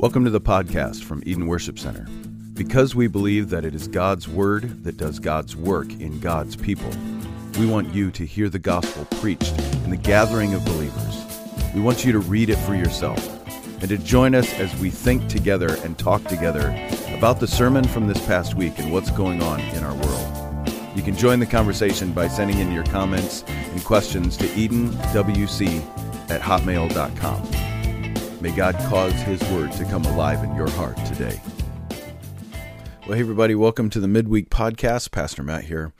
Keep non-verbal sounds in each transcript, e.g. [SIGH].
Welcome to the podcast from Eden Worship Center. Because we believe that it is God's Word that does God's work in God's people, we want you to hear the gospel preached in the gathering of believers. We want you to read it for yourself and to join us as we think together and talk together about the sermon from this past week and what's going on in our world. You can join the conversation by sending in your comments and questions to edenwc at hotmail.com. May God cause His word to come alive in your heart today. Well, hey, everybody, welcome to the Midweek Podcast. Pastor Matt here.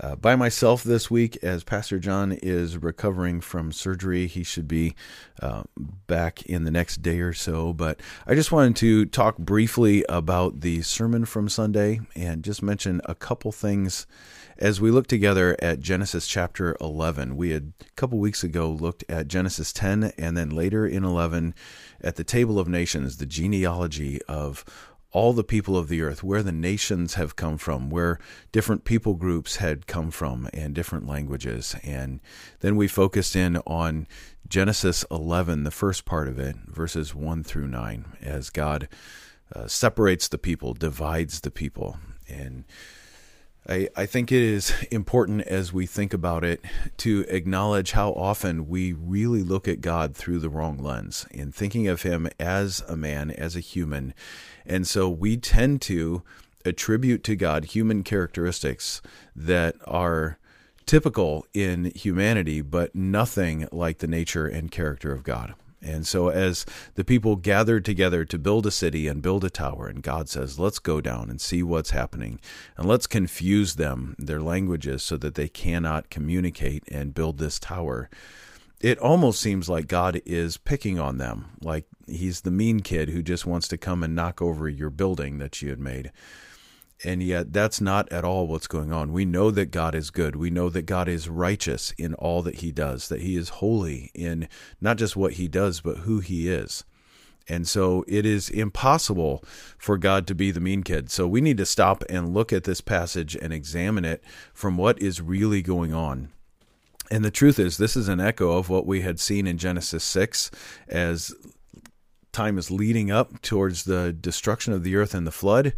Uh, by myself this week, as Pastor John is recovering from surgery. He should be uh, back in the next day or so. But I just wanted to talk briefly about the sermon from Sunday and just mention a couple things as we look together at Genesis chapter 11. We had a couple weeks ago looked at Genesis 10 and then later in 11 at the table of nations, the genealogy of all the people of the earth, where the nations have come from, where different people groups had come from, and different languages. And then we focused in on Genesis 11, the first part of it, verses 1 through 9, as God uh, separates the people, divides the people. And I, I think it is [LAUGHS] important as we think about it to acknowledge how often we really look at God through the wrong lens in thinking of Him as a man, as a human. And so we tend to attribute to God human characteristics that are typical in humanity, but nothing like the nature and character of God. And so, as the people gathered together to build a city and build a tower, and God says, Let's go down and see what's happening, and let's confuse them, their languages, so that they cannot communicate and build this tower. It almost seems like God is picking on them, like he's the mean kid who just wants to come and knock over your building that you had made. And yet, that's not at all what's going on. We know that God is good. We know that God is righteous in all that He does, that He is holy in not just what He does, but who He is. And so it is impossible for God to be the mean kid. So we need to stop and look at this passage and examine it from what is really going on. And the truth is, this is an echo of what we had seen in Genesis 6 as time is leading up towards the destruction of the earth and the flood.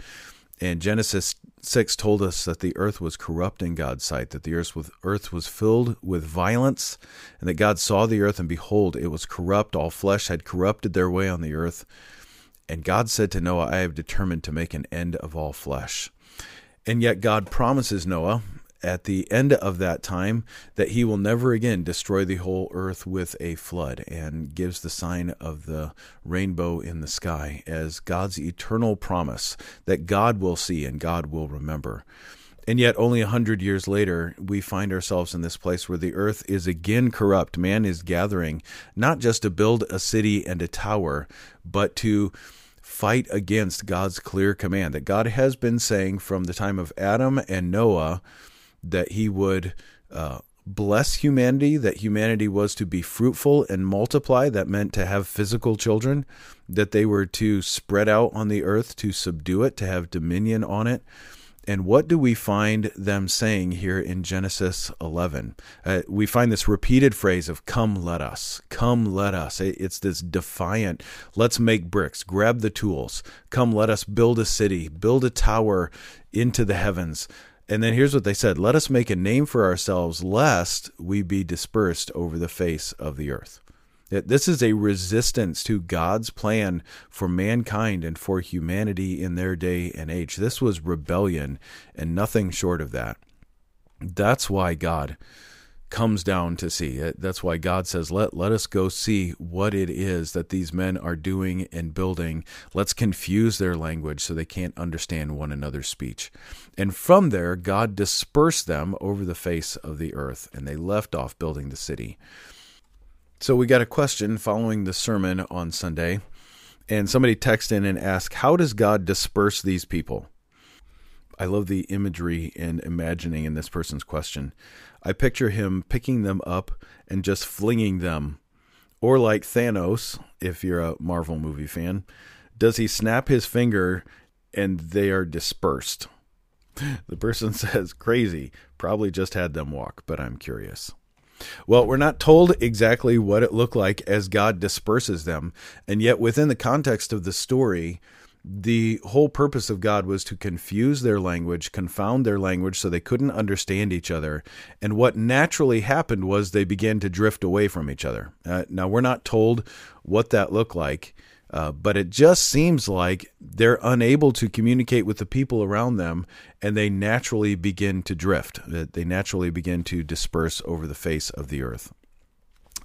And Genesis 6 told us that the earth was corrupt in God's sight, that the earth was, earth was filled with violence, and that God saw the earth, and behold, it was corrupt. All flesh had corrupted their way on the earth. And God said to Noah, I have determined to make an end of all flesh. And yet God promises Noah at the end of that time that he will never again destroy the whole earth with a flood and gives the sign of the rainbow in the sky as God's eternal promise that God will see and God will remember. And yet, only a hundred years later, we find ourselves in this place where the earth is again corrupt. Man is gathering not just to build a city and a tower, but to fight against God's clear command that God has been saying from the time of Adam and Noah that he would uh, bless humanity, that humanity was to be fruitful and multiply. That meant to have physical children, that they were to spread out on the earth, to subdue it, to have dominion on it. And what do we find them saying here in Genesis 11? Uh, we find this repeated phrase of, Come, let us. Come, let us. It's this defiant, let's make bricks, grab the tools. Come, let us build a city, build a tower into the heavens. And then here's what they said Let us make a name for ourselves, lest we be dispersed over the face of the earth. This is a resistance to God's plan for mankind and for humanity in their day and age. This was rebellion and nothing short of that. That's why God comes down to see. That's why God says, let, let us go see what it is that these men are doing and building. Let's confuse their language so they can't understand one another's speech. And from there, God dispersed them over the face of the earth, and they left off building the city. So we got a question following the sermon on Sunday, and somebody texted in and asked, How does God disperse these people? I love the imagery and imagining in this person's question. I picture him picking them up and just flinging them. Or like Thanos, if you're a Marvel movie fan, does he snap his finger and they are dispersed? [LAUGHS] The person says, crazy. Probably just had them walk, but I'm curious. Well, we're not told exactly what it looked like as God disperses them. And yet, within the context of the story, the whole purpose of God was to confuse their language, confound their language so they couldn't understand each other. And what naturally happened was they began to drift away from each other. Uh, now, we're not told what that looked like. Uh, but it just seems like they're unable to communicate with the people around them and they naturally begin to drift. They naturally begin to disperse over the face of the earth.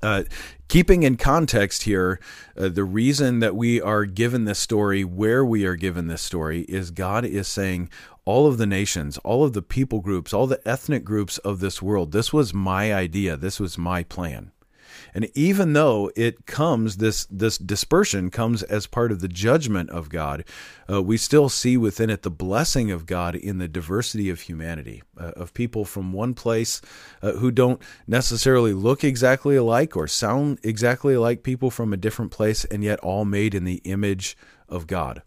Uh, keeping in context here, uh, the reason that we are given this story, where we are given this story, is God is saying, all of the nations, all of the people groups, all the ethnic groups of this world, this was my idea, this was my plan. And even though it comes, this this dispersion comes as part of the judgment of God, uh, we still see within it the blessing of God in the diversity of humanity, uh, of people from one place uh, who don't necessarily look exactly alike or sound exactly like people from a different place, and yet all made in the image of God.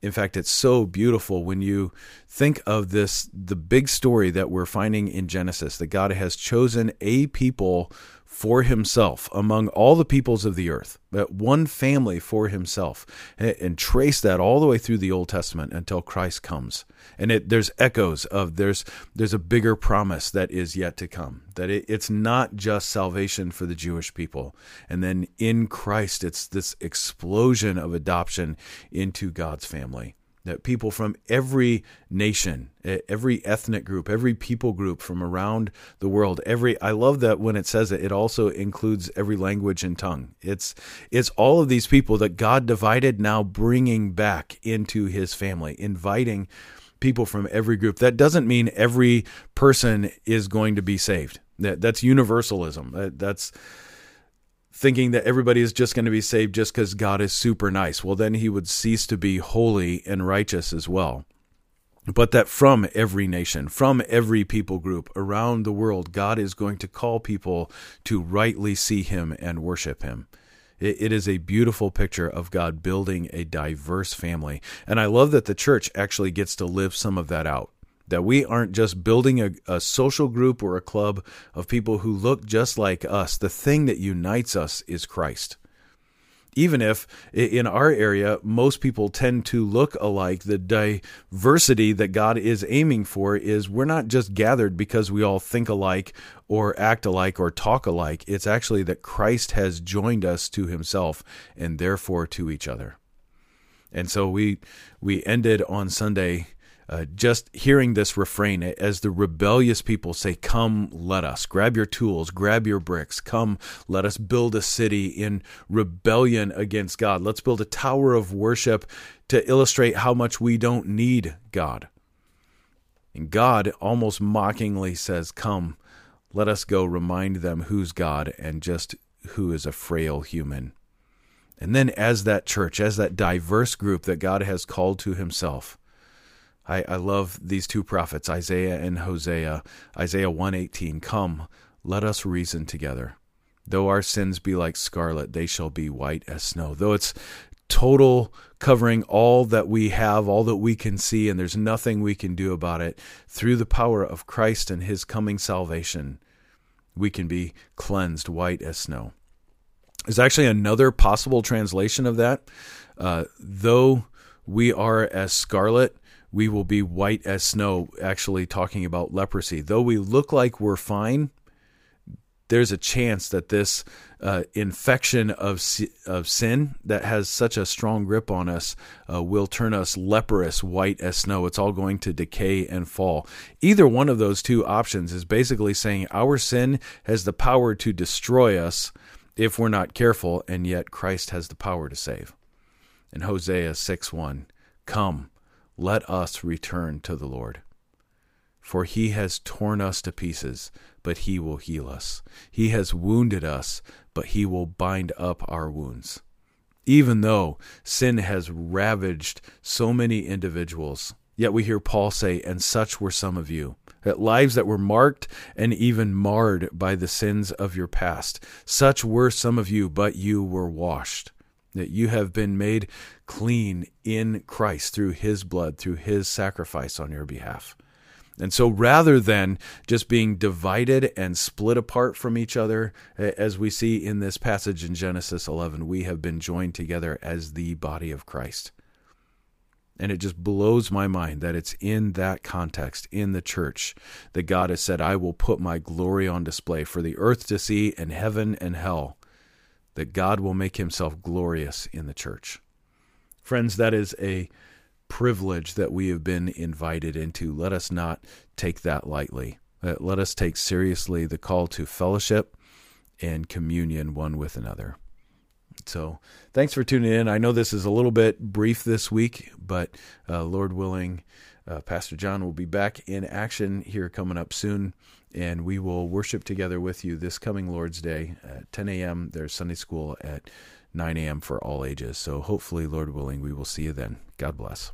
In fact, it's so beautiful when you think of this the big story that we're finding in Genesis that God has chosen a people for himself among all the peoples of the earth, that one family for himself, and, and, trace that all the way through the Old Testament until Christ comes. And it, there's echoes of there's there's a bigger promise that is yet to come. That it, it's not just salvation for the Jewish people, and then in Christ it's this explosion of adoption into God's family that people from every nation, every ethnic group, every people group from around the world, every I love that when it says it, it also includes every language and tongue. It's it's all of these people that God divided now bringing back into his family, inviting people from every group. That doesn't mean every person is going to be saved. That that's universalism. That, that's thinking that everybody is just going to be saved just because God is super nice. Well, then he would cease to be holy and righteous as well. But that from every nation, from every people group around the world, God is going to call people to rightly see him and worship him. It is a beautiful picture of God building a diverse family. And I love that the church actually gets to live some of that out that we aren't just building a, a, social group or a club of people who look just like us. The thing that unites us is Christ. Even if in our area, most people tend to look alike, the diversity that God is aiming for is we're not just gathered because we all think alike or act alike or talk alike. It's actually that Christ has joined us to himself and therefore to each other. And so we we ended on Sunday uh, just hearing this refrain as the rebellious people say, Come, let us. Grab your tools, grab your bricks. Come, let us build a city in rebellion against God. Let's build a tower of worship to illustrate how much we don't need God. And God almost mockingly says, Come, let us go remind them who's God and just who is a frail human. And then, as that church, as that diverse group that God has called to himself, I, I love these two prophets, Isaiah and Hosea. Isaiah 118, Come, let us reason together. Though our sins be like scarlet, they shall be white as snow. Though it's total covering all that we have, all that we can see, and there's nothing we can do about it, through the power of Christ and his coming salvation, we can be cleansed white as snow. There's actually another possible translation of that. Uh, though we are as scarlet, we will be white as snow, actually talking about leprosy. Though we look like we're fine, there's a chance that this uh, infection of of sin that has such a strong grip on us uh, will turn us leprous, white as snow. It's all going to decay and fall. Either one of those two options is basically saying our sin has the power to destroy us if we're not careful, and yet Christ has the power to save. In Hosea six one, come let us return to the Lord. For he has torn us to pieces, but he will heal us. He has wounded us, but he will bind up our wounds. Even though sin has ravaged so many individuals, yet we hear Paul say, And such were some of you. That lives that were marked and even marred by the sins of your past. Such were some of you, but you were washed that you have been made clean in Christ through his blood, through his sacrifice on your behalf. And so rather than just being divided and split apart from each other, as we see in this passage in Genesis 11, we have been joined together as the body of Christ. And it just blows my mind that it's in that context, in the church, that God has said, I will put my glory on display for the earth to see and heaven and hell, that God will make himself glorious in the church. Friends, that is a privilege that we have been invited into. Let us not take that lightly. Uh, let us take seriously the call to fellowship and communion one with another. So, thanks for tuning in. I know this is a little bit brief this week, but uh, Lord willing, uh, Pastor John will be back in action here coming up soon, and we will worship together with you this coming Lord's Day at 10 a.m. There's Sunday school at 9 a.m. for all ages. So, hopefully, Lord willing, we will see you then. God bless.